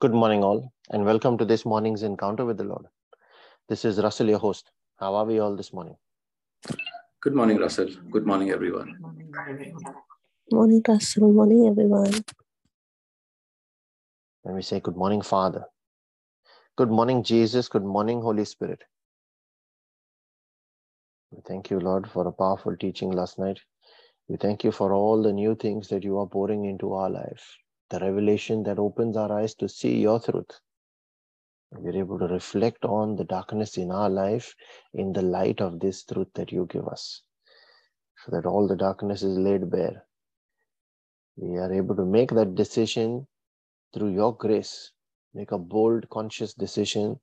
Good morning, all, and welcome to this morning's encounter with the Lord. This is Russell, your host. How are we all this morning? Good morning, Russell. Good morning, everyone. Morning, Russell. Morning, everyone. And we say, Good morning, Father. Good morning, Jesus. Good morning, Holy Spirit. We thank you, Lord, for a powerful teaching last night. We thank you for all the new things that you are pouring into our life the revelation that opens our eyes to see your truth. We're able to reflect on the darkness in our life in the light of this truth that you give us, so that all the darkness is laid bare. We are able to make that decision through your grace, make a bold, conscious decision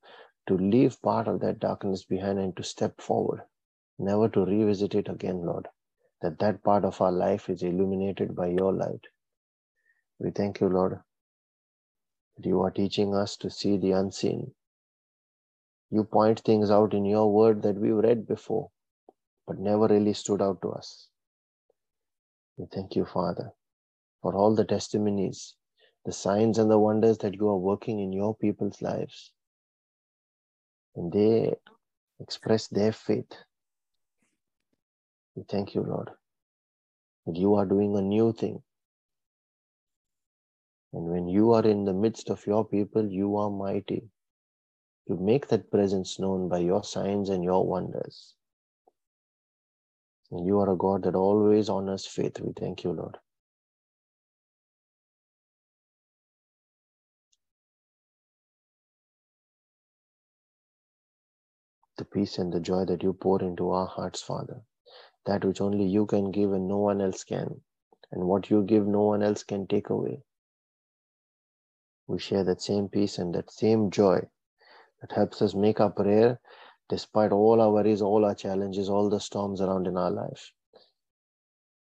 to leave part of that darkness behind and to step forward, never to revisit it again, Lord. That that part of our life is illuminated by your light we thank you, Lord, that you are teaching us to see the unseen. You point things out in your word that we've read before, but never really stood out to us. We thank you, Father, for all the testimonies, the signs and the wonders that you are working in your people's lives. And they express their faith. We thank you, Lord, that you are doing a new thing and when you are in the midst of your people, you are mighty to make that presence known by your signs and your wonders. And you are a God that always honors faith. We thank you, Lord. The peace and the joy that you pour into our hearts, Father, that which only you can give and no one else can, and what you give, no one else can take away we share that same peace and that same joy that helps us make our prayer despite all our worries, all our challenges, all the storms around in our life.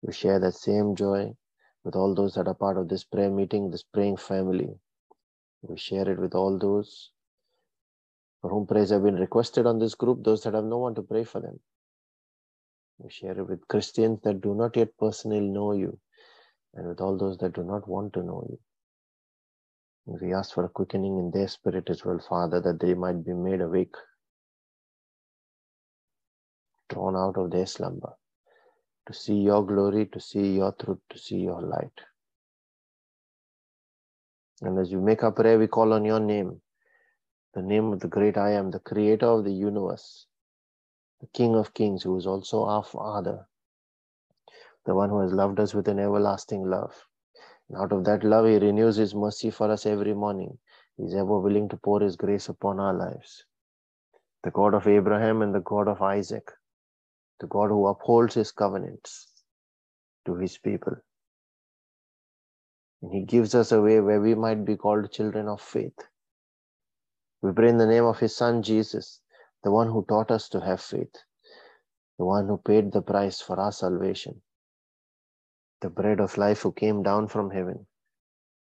We share that same joy with all those that are part of this prayer meeting, this praying family. We share it with all those for whom prayers have been requested on this group, those that have no one to pray for them. We share it with Christians that do not yet personally know you, and with all those that do not want to know you. We ask for a quickening in their spirit as well, Father, that they might be made awake, drawn out of their slumber, to see your glory, to see your truth, to see your light. And as you make our prayer, we call on your name, the name of the great I am, the creator of the universe, the King of kings, who is also our Father, the one who has loved us with an everlasting love and out of that love, He renews His mercy for us every morning. He's ever willing to pour His grace upon our lives. The God of Abraham and the God of Isaac, the God who upholds His covenants to His people. And He gives us a way where we might be called children of faith. We pray in the name of His Son Jesus, the one who taught us to have faith, the one who paid the price for our salvation the bread of life who came down from heaven,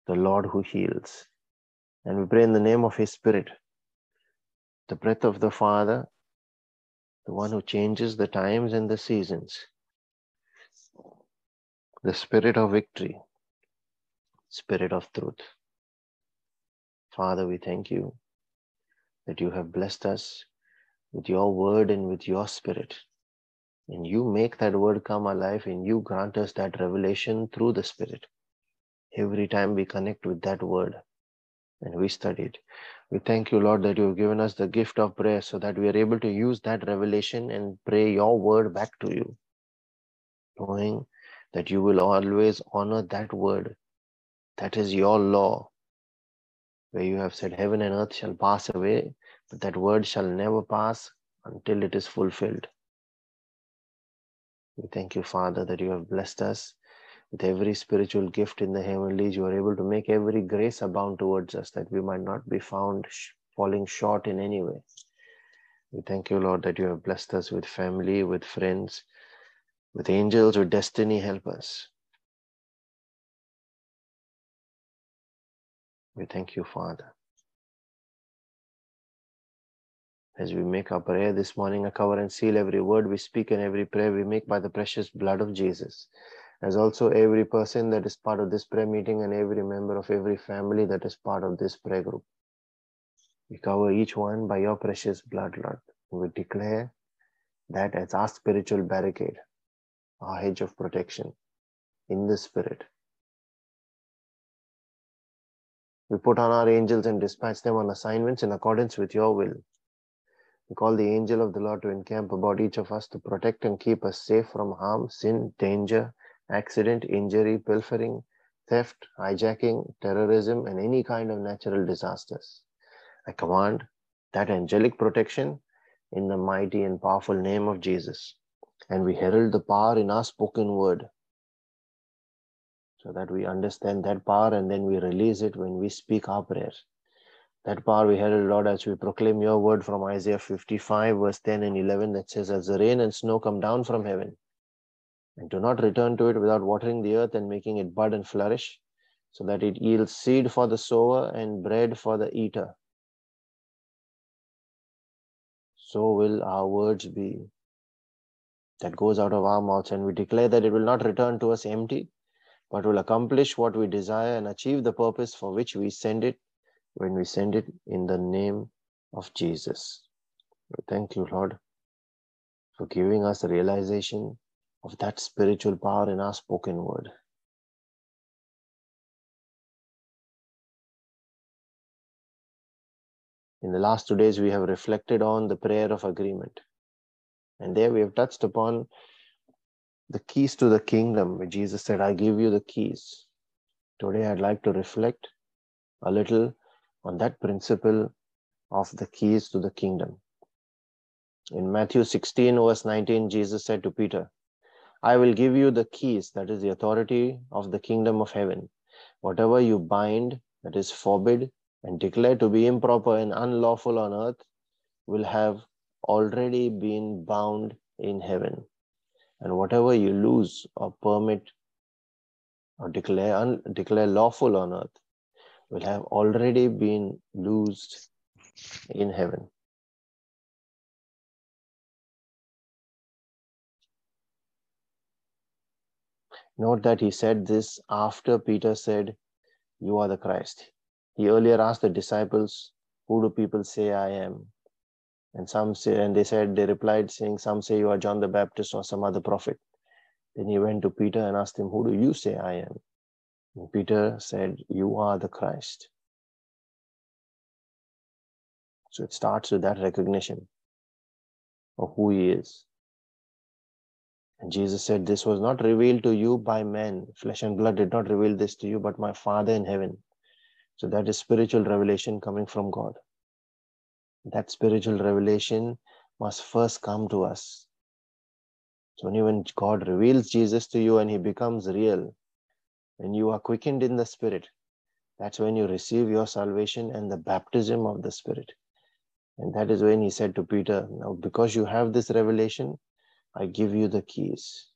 the Lord who heals. And we pray in the name of His Spirit, the breath of the Father, the one who changes the times and the seasons, the Spirit of victory, Spirit of truth. Father, we thank you that you have blessed us with your word and with your spirit and you make that word come alive and you grant us that revelation through the Spirit. Every time we connect with that word and we study it, we thank you, Lord, that you have given us the gift of prayer so that we are able to use that revelation and pray your word back to you, knowing that you will always honor that word. That is your law, where you have said, Heaven and earth shall pass away, but that word shall never pass until it is fulfilled. We thank you, Father, that you have blessed us with every spiritual gift in the heavenlies. You are able to make every grace abound towards us that we might not be found falling short in any way. We thank you, Lord, that you have blessed us with family, with friends, with angels, with destiny Help us. We thank you, Father. As we make our prayer this morning, I cover and seal every word we speak and every prayer we make by the precious blood of Jesus. as also every person that is part of this prayer meeting and every member of every family that is part of this prayer group. We cover each one by your precious blood, Lord. We declare that as our spiritual barricade, our hedge of protection in the spirit. We put on our angels and dispatch them on assignments in accordance with your will. We call the angel of the Lord to encamp about each of us to protect and keep us safe from harm, sin, danger, accident, injury, pilfering, theft, hijacking, terrorism, and any kind of natural disasters. I command that angelic protection in the mighty and powerful name of Jesus. And we herald the power in our spoken word so that we understand that power and then we release it when we speak our prayers. That power we herald, Lord, as we proclaim your word from Isaiah 55, verse 10 and 11, that says, As the rain and snow come down from heaven, and do not return to it without watering the earth and making it bud and flourish, so that it yields seed for the sower and bread for the eater. So will our words be that goes out of our mouths, and we declare that it will not return to us empty, but will accomplish what we desire and achieve the purpose for which we send it when we send it in the name of Jesus. Thank you, Lord, for giving us the realization of that spiritual power in our spoken word. In the last two days, we have reflected on the prayer of agreement. And there we have touched upon the keys to the kingdom, where Jesus said, I give you the keys. Today, I'd like to reflect a little on that principle of the keys to the kingdom. In Matthew 16, verse 19, Jesus said to Peter, I will give you the keys, that is the authority of the kingdom of heaven. Whatever you bind, that is forbid, and declare to be improper and unlawful on earth, will have already been bound in heaven. And whatever you lose or permit or declare, un, declare lawful on earth will have already been loosed in heaven. Note that he said this after Peter said, You are the Christ. He earlier asked the disciples, Who do people say I am? And some say, and they said, they replied, saying, Some say you are John the Baptist or some other prophet. Then he went to Peter and asked him, Who do you say I am? Peter said, You are the Christ. So it starts with that recognition of who he is. And Jesus said, This was not revealed to you by men. Flesh and blood did not reveal this to you, but my Father in heaven. So that is spiritual revelation coming from God. That spiritual revelation must first come to us. So only when God reveals Jesus to you and he becomes real, when you are quickened in the spirit, that's when you receive your salvation and the baptism of the spirit. And that is when he said to Peter, Now, because you have this revelation, I give you the keys.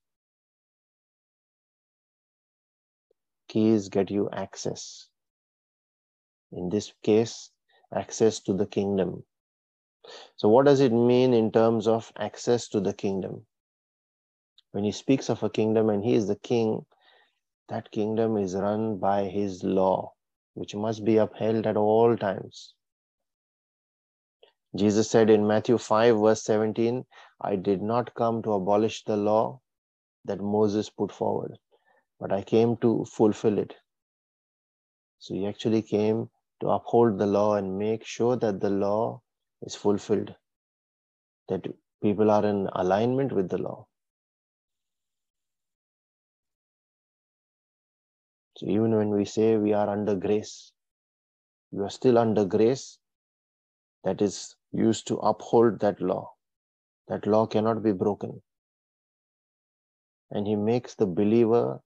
Keys get you access. In this case, access to the kingdom. So, what does it mean in terms of access to the kingdom? When he speaks of a kingdom and he is the king, that kingdom is run by his law, which must be upheld at all times. Jesus said in Matthew 5, verse 17, I did not come to abolish the law that Moses put forward, but I came to fulfill it. So he actually came to uphold the law and make sure that the law is fulfilled, that people are in alignment with the law. So even when we say we are under grace, you are still under grace that is used to uphold that law. That law cannot be broken. And he makes the believer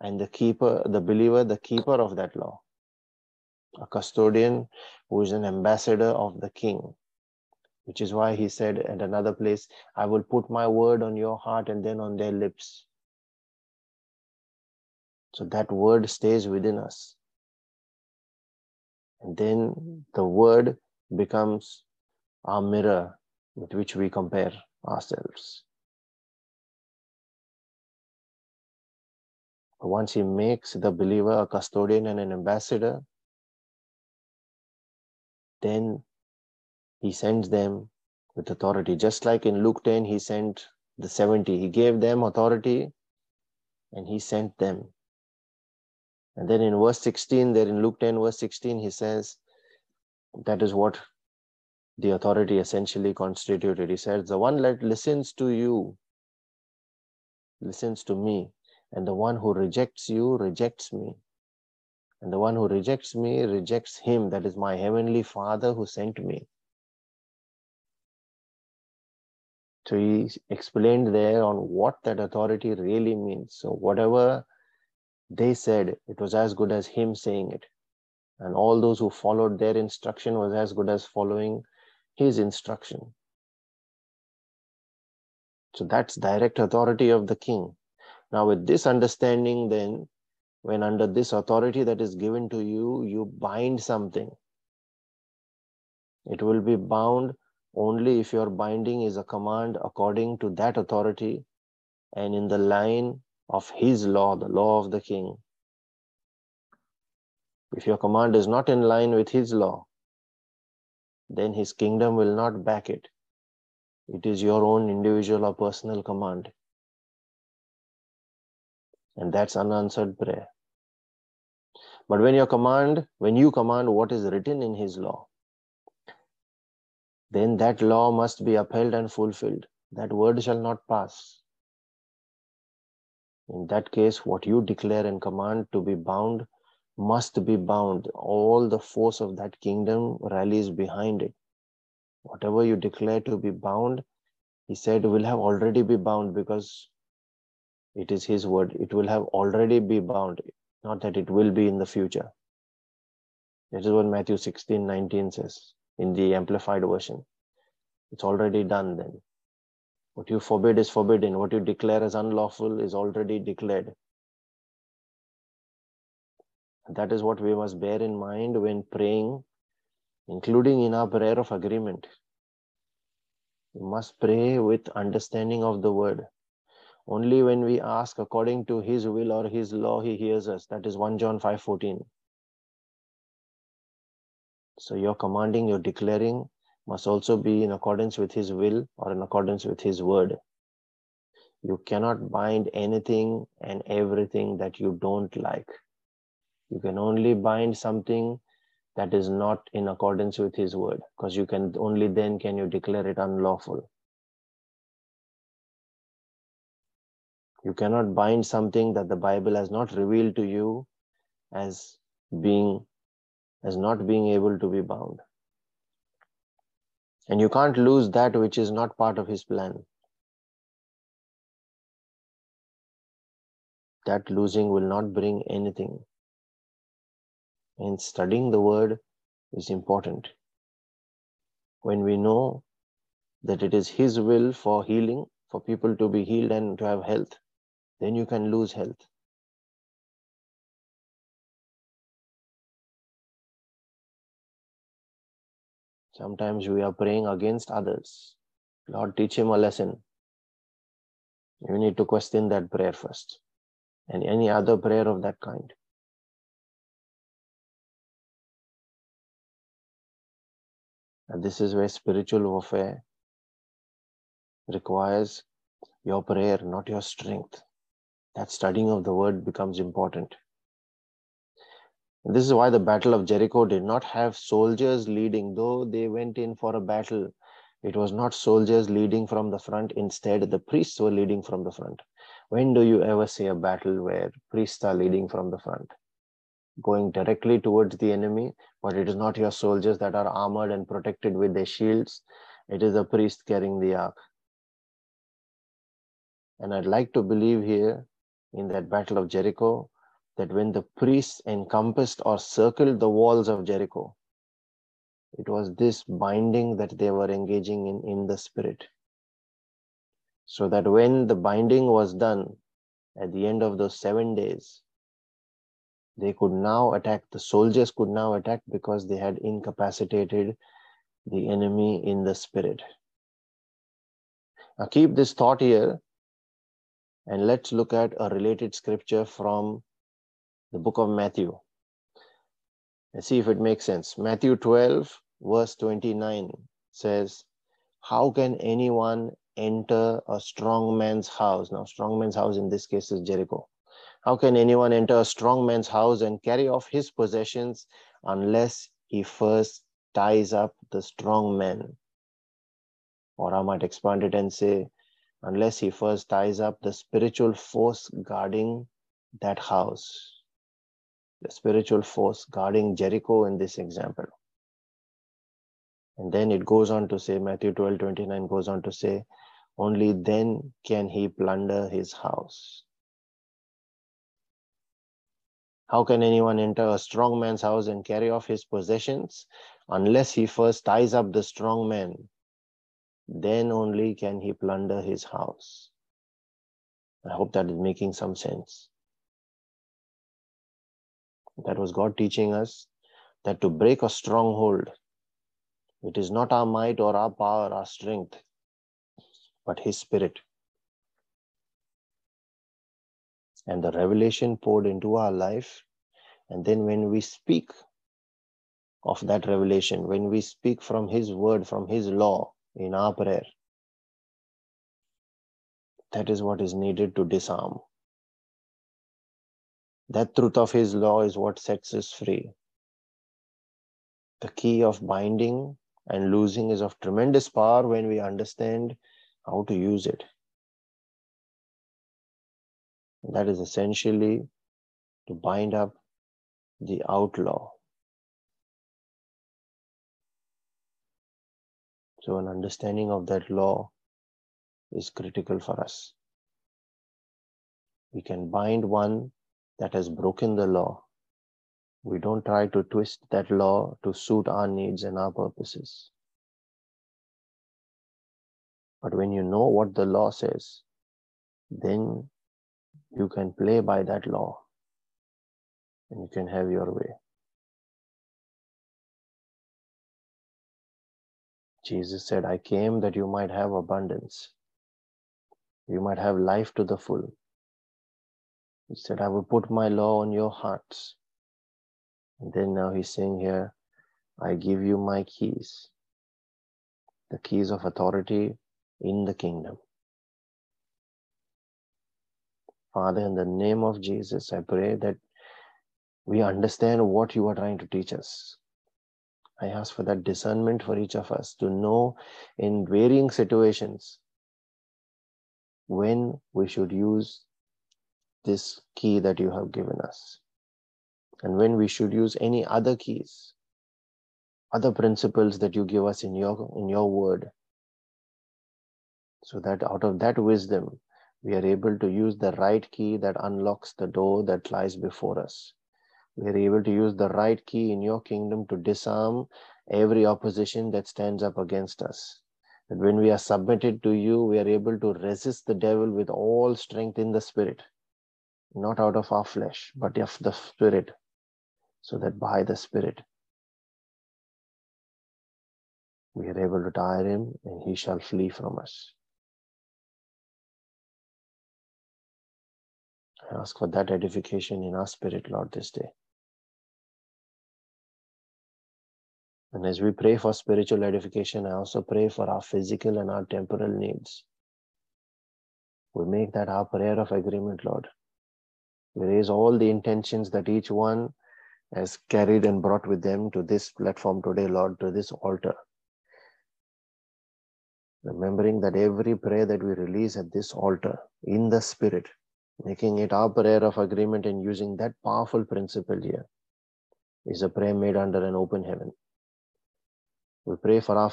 and the keeper, the believer, the keeper of that law. A custodian who is an ambassador of the king. Which is why he said at another place, I will put my word on your heart and then on their lips. So that word stays within us. And then the word becomes our mirror with which we compare ourselves. Once he makes the believer a custodian and an ambassador, then he sends them with authority. Just like in Luke 10, he sent the 70. He gave them authority and he sent them. And then in verse 16, there in Luke 10, verse 16, he says, that is what the authority essentially constituted. He says, The one that listens to you listens to me, and the one who rejects you rejects me. And the one who rejects me rejects him, that is my heavenly Father who sent me. So he explained there on what that authority really means. So whatever they said, it was as good as him saying it. And all those who followed their instruction was as good as following his instruction. So that's direct authority of the king. Now, with this understanding, then, when under this authority that is given to you, you bind something, it will be bound only if your binding is a command according to that authority and in the line of his law, the law of the king. If your command is not in line with his law, then his kingdom will not back it. It is your own individual or personal command. And that's unanswered prayer. But when you command, when you command what is written in his law, then that law must be upheld and fulfilled. That word shall not pass. In that case, what you declare and command to be bound must be bound. All the force of that kingdom rallies behind it. Whatever you declare to be bound, he said will have already be bound because it is his word. It will have already be bound, not that it will be in the future. That is what Matthew 16, 19 says in the amplified version. It's already done then. What you forbid is forbidden. What you declare as unlawful is already declared. That is what we must bear in mind when praying, including in our prayer of agreement. We must pray with understanding of the word. Only when we ask according to his will or his law, he hears us. That is 1 John 5 14. So you're commanding, you're declaring must also be in accordance with his will or in accordance with his word. You cannot bind anything and everything that you don't like. You can only bind something that is not in accordance with his word because you can only then can you declare it unlawful. You cannot bind something that the Bible has not revealed to you as being as not being able to be bound. And you can't lose that which is not part of his plan. That losing will not bring anything and studying the word is important. When we know that it is His will for healing, for people to be healed and to have health, then you can lose health. Sometimes we are praying against others. Lord, teach him a lesson. You need to question that prayer first and any other prayer of that kind. And this is where spiritual warfare requires your prayer, not your strength. That studying of the word becomes important. This is why the Battle of Jericho did not have soldiers leading, though they went in for a battle. It was not soldiers leading from the front, instead, the priests were leading from the front. When do you ever see a battle where priests are leading from the front? going directly towards the enemy, but it is not your soldiers that are armored and protected with their shields. It is a priest carrying the ark. And I'd like to believe here in that battle of Jericho that when the priests encompassed or circled the walls of Jericho, it was this binding that they were engaging in in the spirit. So that when the binding was done at the end of those seven days, they could now attack, the soldiers could now attack because they had incapacitated the enemy in the spirit. Now keep this thought here And let's look at a related scripture from the book of Matthew. And see if it makes sense. Matthew 12, verse 29 says, How can anyone enter a strong man's house? Now, strong man's house in this case is Jericho. How can anyone enter a strong man's house and carry off his possessions unless he first ties up the strong man? Or I might expand it and say, unless he first ties up the spiritual force guarding that house the spiritual force guarding Jericho in this example. And then it goes on to say, Matthew 12 29 goes on to say, only then can he plunder his house. How can anyone enter a strong man's house and carry off his possessions unless he first ties up the strong man? Then only can he plunder his house. I hope that is making some sense. That was God teaching us that to break a stronghold, it is not our might or our power, our strength, but His Spirit. And the revelation poured into our life. And then when we speak of that revelation, when we speak from His word, from His law in our prayer, that is what is needed to disarm. That truth of His law is what sets us free. The key of binding and losing is of tremendous power when we understand how to use it. That is essentially to bind up the outlaw. So, an understanding of that law is critical for us. We can bind one that has broken the law. We don't try to twist that law to suit our needs and our purposes. But when you know what the law says, then you can play by that law and you can have your way. Jesus said, I came that you might have abundance. You might have life to the full. He said, I will put my law on your hearts. And then now he's saying here, I give you my keys, the keys of authority in the kingdom. Father, in the name of Jesus, I pray that we understand what you are trying to teach us. I ask for that discernment for each of us to know in varying situations when we should use this key that you have given us. And when we should use any other keys, other principles that you give us in your, in your word, so that out of that wisdom, we are able to use the right key that unlocks the door that lies before us. We are able to use the right key in your kingdom to disarm every opposition that stands up against us. That when we are submitted to you, we are able to resist the devil with all strength in the spirit not out of our flesh, but of the Spirit, so that by the Spirit we are able to tire him and he shall flee from us. I ask for that edification in our spirit, Lord, this day. And as we pray for spiritual edification, I also pray for our physical and our temporal needs. We make that our prayer of agreement, Lord. We raise all the intentions that each one has carried and brought with them to this platform today, Lord, to this altar. Remembering that every prayer that we release at this altar in the Spirit, making it our prayer of agreement and using that powerful principle here, is a prayer made under an open heaven. We pray for, our,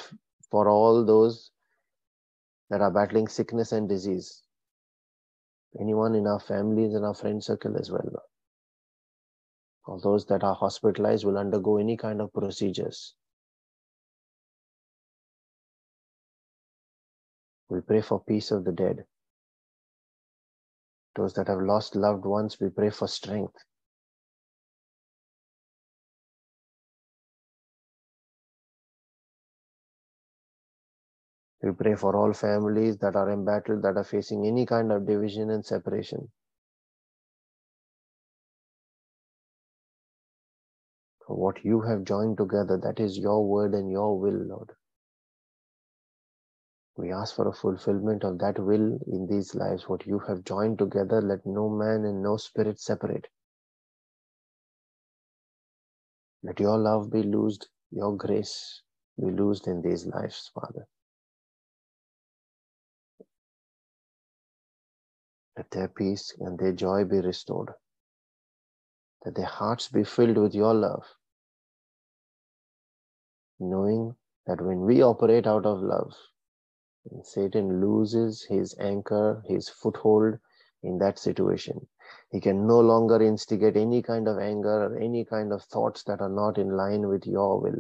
for all those that are battling sickness and disease, anyone in our families and our friend circle as well. All those that are hospitalized will undergo any kind of procedures. We pray for peace of the dead. Those that have lost loved ones, we pray for strength. We pray for all families that are embattled, that are facing any kind of division and separation. For what you have joined together, that is your word and your will, Lord. We ask for a fulfillment of that will in these lives. What you have joined together, let no man and no spirit separate. Let your love be loosed, your grace be loosed in these lives, Father. Let their peace and their joy be restored. That their hearts be filled with your love. Knowing that when we operate out of love, Satan loses his anchor, his foothold in that situation. He can no longer instigate any kind of anger or any kind of thoughts that are not in line with your will.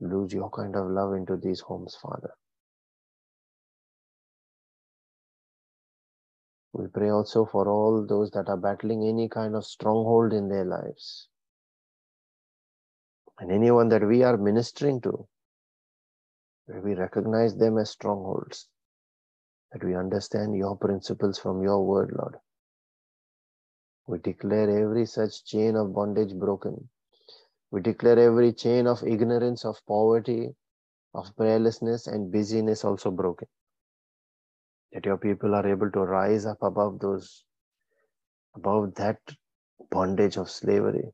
Lose your kind of love into these homes, Father. We pray also for all those that are battling any kind of stronghold in their lives. And anyone that we are ministering to, where we recognize them as strongholds, that we understand your principles from your word, Lord. We declare every such chain of bondage broken. We declare every chain of ignorance, of poverty, of prayerlessness, and busyness also broken. That your people are able to rise up above those, above that bondage of slavery,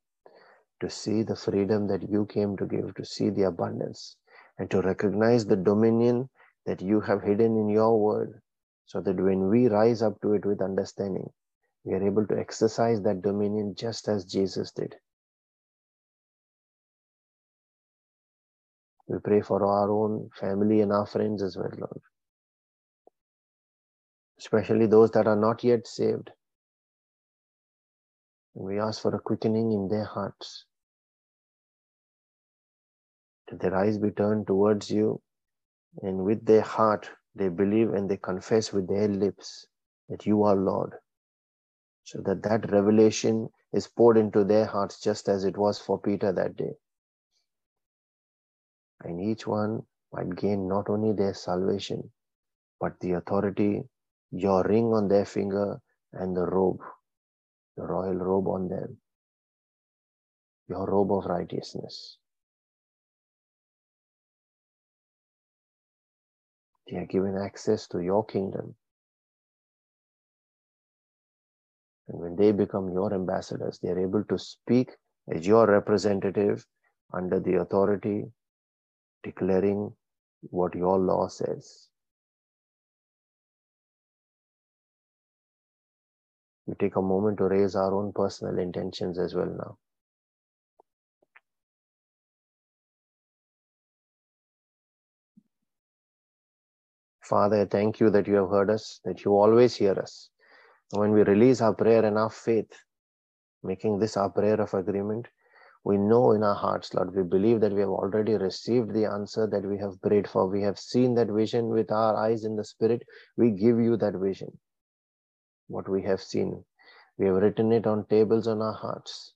to see the freedom that you came to give, to see the abundance, and to recognize the dominion that you have hidden in your word so that when we rise up to it with understanding, we are able to exercise that dominion just as Jesus did. We pray for our own family and our friends as well, Lord. Especially those that are not yet saved. And we ask for a quickening in their hearts that their eyes be turned towards you, and with their heart they believe and they confess with their lips that you are Lord. So that that revelation is poured into their hearts just as it was for Peter that day. And each one might gain not only their salvation, but the authority, your ring on their finger, and the robe, the royal robe on them, your robe of righteousness. They are given access to your kingdom. And when they become your ambassadors, they are able to speak as your representative under the authority, declaring what your law says. We take a moment to raise our own personal intentions as well now. Father, thank you that you have heard us, that you always hear us. When we release our prayer and our faith, making this our prayer of agreement, we know in our hearts, Lord, we believe that we have already received the answer that we have prayed for. We have seen that vision with our eyes in the Spirit. We give you that vision, what we have seen. We have written it on tables on our hearts.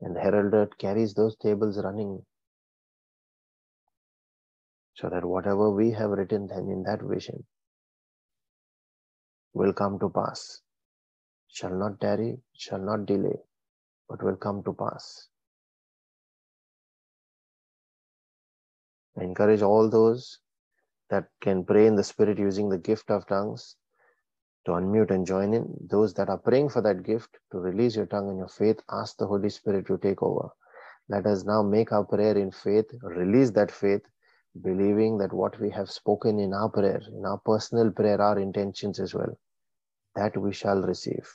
And the herald carries those tables running so that whatever we have written then in that vision will come to pass, shall not tarry, shall not delay, but will come to pass. I encourage all those that can pray in the Spirit using the gift of tongues to unmute and join in. Those that are praying for that gift to release your tongue and your faith, ask the Holy Spirit to take over. Let us now make our prayer in faith, release that faith, believing that what we have spoken in our prayer, in our personal prayer, our intentions as well, that we shall receive.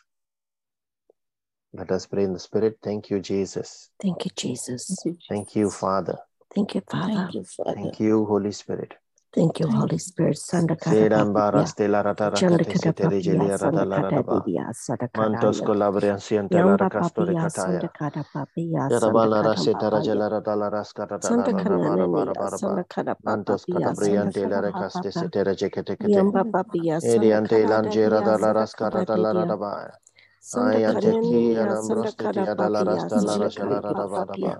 Let us pray in the Spirit. Thank you, Jesus. Thank you, Jesus. Thank you, Father. Thank you, Father. Thank you, Father. Thank you, Holy Spirit. Thank you, Holy Spirit. Sanda Sedambara stella rata rakate setere gelia rada la rada ba. Mantos colabrian siente la racastore cataya. Yarabala raseta rajala rada la rascata da la rada bara bara bara bara. Mantos catabriante la recaste setere jekete kete. Ediante langera da la rascata da la rada ba. Ayante ki anambroste tia da la rasta la rajala rada bara ba.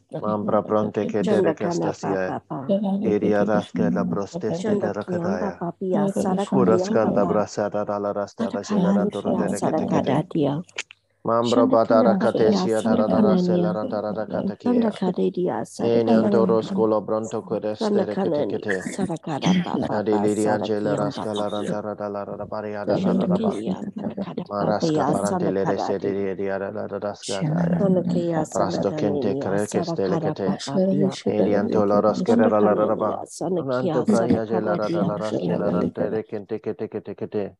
Mambra bronte che dere che stasia, iria rasca la prosteste dera che daia, scura scalda brasa da la rasta da generator dere che te Mambro badara katesia tarara selara tarara katake. Enel doros kolo bronto kures telekete. Adi liri angela raska lara tara tara tara pari ada tara tara. Maraska parante lere sediri edi ada tara raska. Rasto kente krekes telekete. Edi antola raska lara lara tara. Nanto praya jela lara kente kete kete kete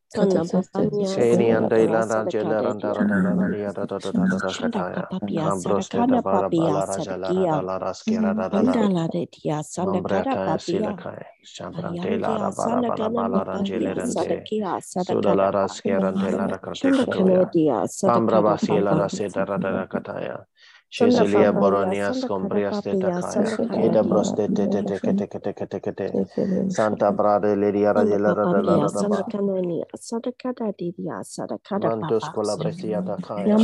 kana kate pa kate. pa pa. Iri di di ara da la da da Sanda ba da kada ba da pa ba da pa ba. pia, sanda kia pa pa Se pia. lambara sta faraja la ra dolores se Yamba tere de ba, kataya. sanda ya kia, sanda kada Rakatosia pa da. pa. Kratesia la ranjara Sanda da la da kia, da sanda ba. kana pa pa pia, Mantos sanda kana calabras pa gesta pia. da la da da da da da da da da Yamba da ba sa ya, da da sanda kata kia, da. sanda kana nia. Aramba rasta fala raje la ra da da Santia katosia kia, da da sanda da da kada da da.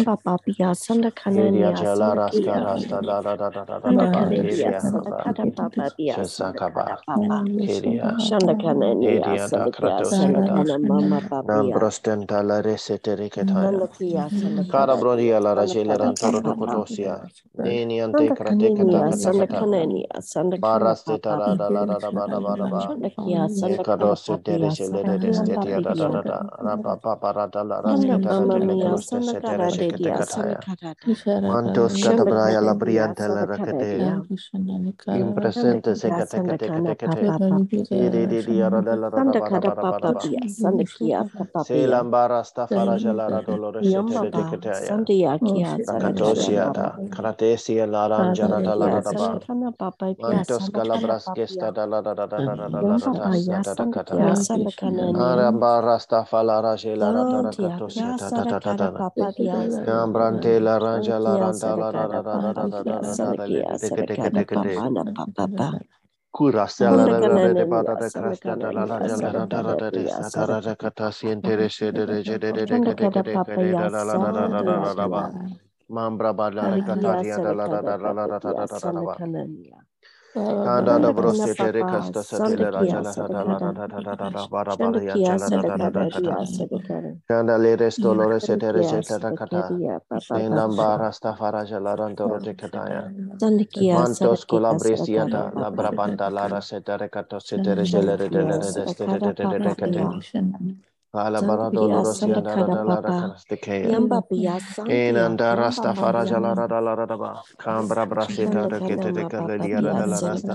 pa pa pia. Yambrante la Sanda ranja la kia, randa sanda la da kada da da pa da pa da da pia, da da da da le kia, de de sanda de de de kada de pa de. pa na pa pa pa. Kurasta la la la de Nini ante krate kata kata. Sadakadia, Papa Sendamba Papa, rasta faraja la rantoro te kataya. Sandakia, Mantos con la brisiata, la la raseta recato se te regele de Shandakia, le de ste de Sadakada de de de de cate. Papa, Ala barado Sandakia, lorosi andara Sandakada da la Papa, racaras de kea. Yamba Pia, En Sandia, andara Yamba sta Papia. faraja la rada la rada ba. Cambra braseta Shanda de kana kete de ma papa caleria pia de la rasta. sadakia. Ce lambrota Shanda kia kaya, sadakara nambrandilia rajala papia rada rakata kata sadakia kate. sadakara papa. Ayante kia na braba. Sadikia Labrasteta da da da da da da papa. da da da da da da. Yamba papia sandakia Marasta sadakara faraja la papa. rasto do de cate de le di di di da da Sandakana da da da papa da da ba. pia sandakara papa. Mantos cadabraya la Yamba bresti papia dia da da da la sandakara raske Inanda rasta faraja la rada la rada ba. Kambra brasita rekete de kaleliya la rasta.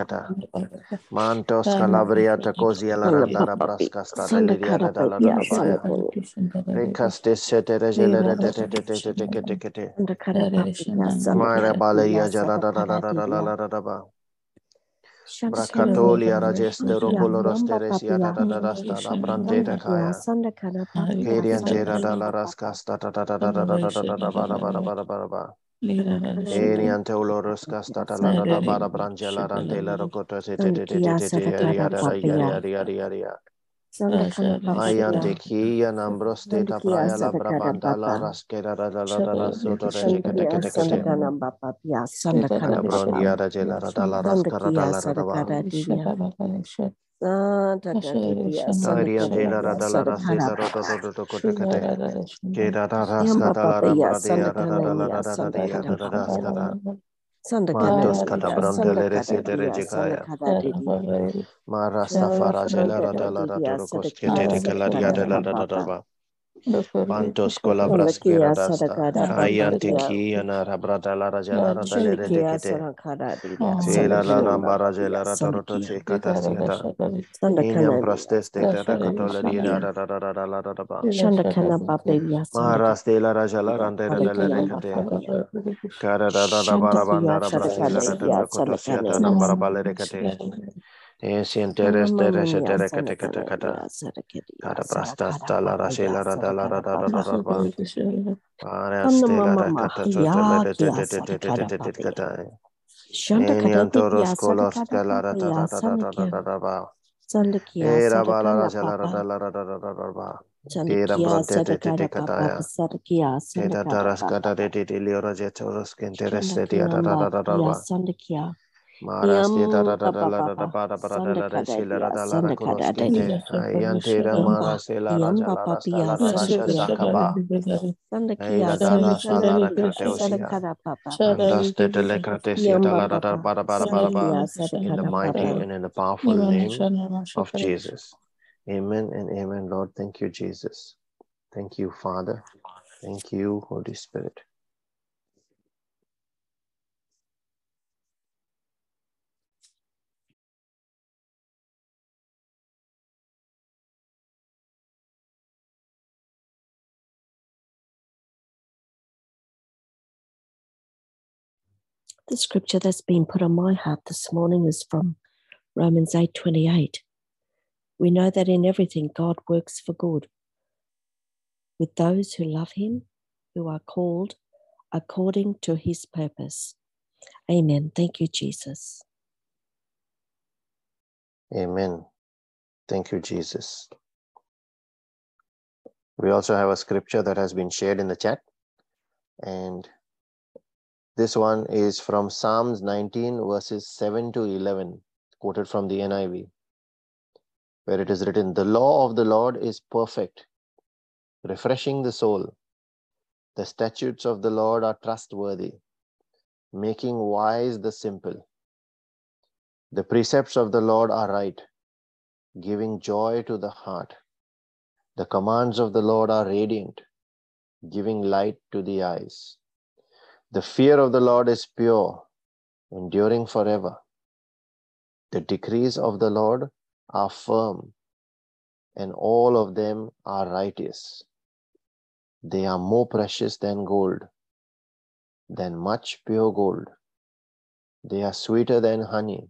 Rakata, Mantos Calabria, Tacosia, La Randara, Brascas, Caleria, Dalla Rabaya, Recas de Setere, Gelere, Mara Balea, Jarada, Rada, Rada, Rada, Rada, Sandia rocolores yamba teresia da papia. da da da sta la brante da Sandakia kaya. sandakara papia Keriantera da la sandakara papa. rascasta da da da da da da da da da da ba da ba da ba da ba da ba. Eniante olorus casta da la da da ba da brangela rantela rocoto se te te te te Sandakia te te sadakara aria da da yari Ayan dekiya Sanda Mandos cadabrandele resedere jegaya. Marasta farajela radala da dorokos ketete de la. Pantos you. la la la la la la la la la rande la la na Sandakia, liora jetoros kenteres de de rada rada rada ba. Marasti da da da da la da da ba da ba da da da shi la da da la da kuros kete ayante da marasi la da ja la da sta la da da sha sa ka ba. ay la da la sha la da kate osia andas te te le kate sia da la da da ba da ba da ba da ba. In the mighty and in the powerful name of Jesus. Amen and amen Lord. Thank you Jesus. Thank you Father. Thank you Holy Spirit The scripture that's been put on my heart this morning is from Romans 8:28. We know that in everything God works for good with those who love him, who are called according to his purpose. Amen. Thank you, Jesus. Amen. Thank you, Jesus. We also have a scripture that has been shared in the chat. And this one is from Psalms 19, verses 7 to 11, quoted from the NIV, where it is written The law of the Lord is perfect, refreshing the soul. The statutes of the Lord are trustworthy, making wise the simple. The precepts of the Lord are right, giving joy to the heart. The commands of the Lord are radiant, giving light to the eyes. The fear of the Lord is pure, enduring forever. The decrees of the Lord are firm, and all of them are righteous. They are more precious than gold, than much pure gold. They are sweeter than honey,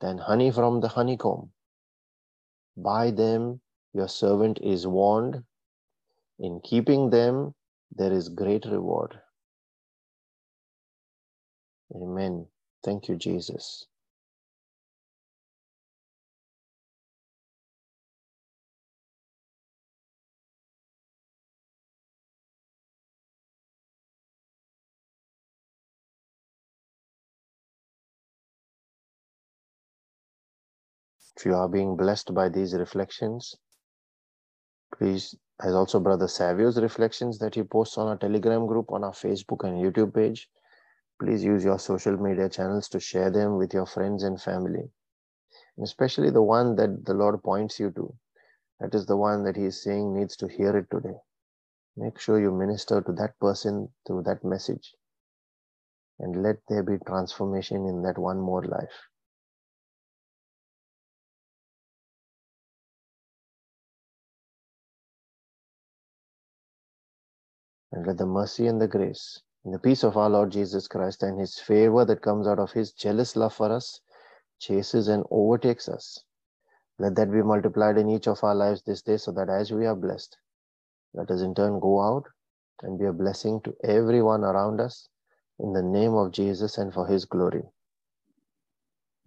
than honey from the honeycomb. By them your servant is warned. In keeping them, there is great reward. Amen. Thank you, Jesus. If you are being blessed by these reflections, please, as also Brother Savio's reflections that he posts on our Telegram group, on our Facebook and YouTube page, please use your social media channels to share them with your friends and family, and especially the one that the Lord points you to. That is the one that He is saying needs to hear it today. Make sure you minister to that person through that message, and let there be transformation in that one more life. And let the mercy and the grace and the peace of our Lord Jesus Christ and his favor that comes out of his jealous love for us chases and overtakes us. Let that be multiplied in each of our lives this day so that as we are blessed, let us in turn go out and be a blessing to everyone around us in the name of Jesus and for his glory.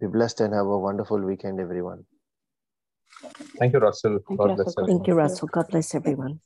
Be blessed and have a wonderful weekend, everyone. Thank you, Russell. Thank God you, bless Russell. everyone. Thank you, Russell. God bless everyone.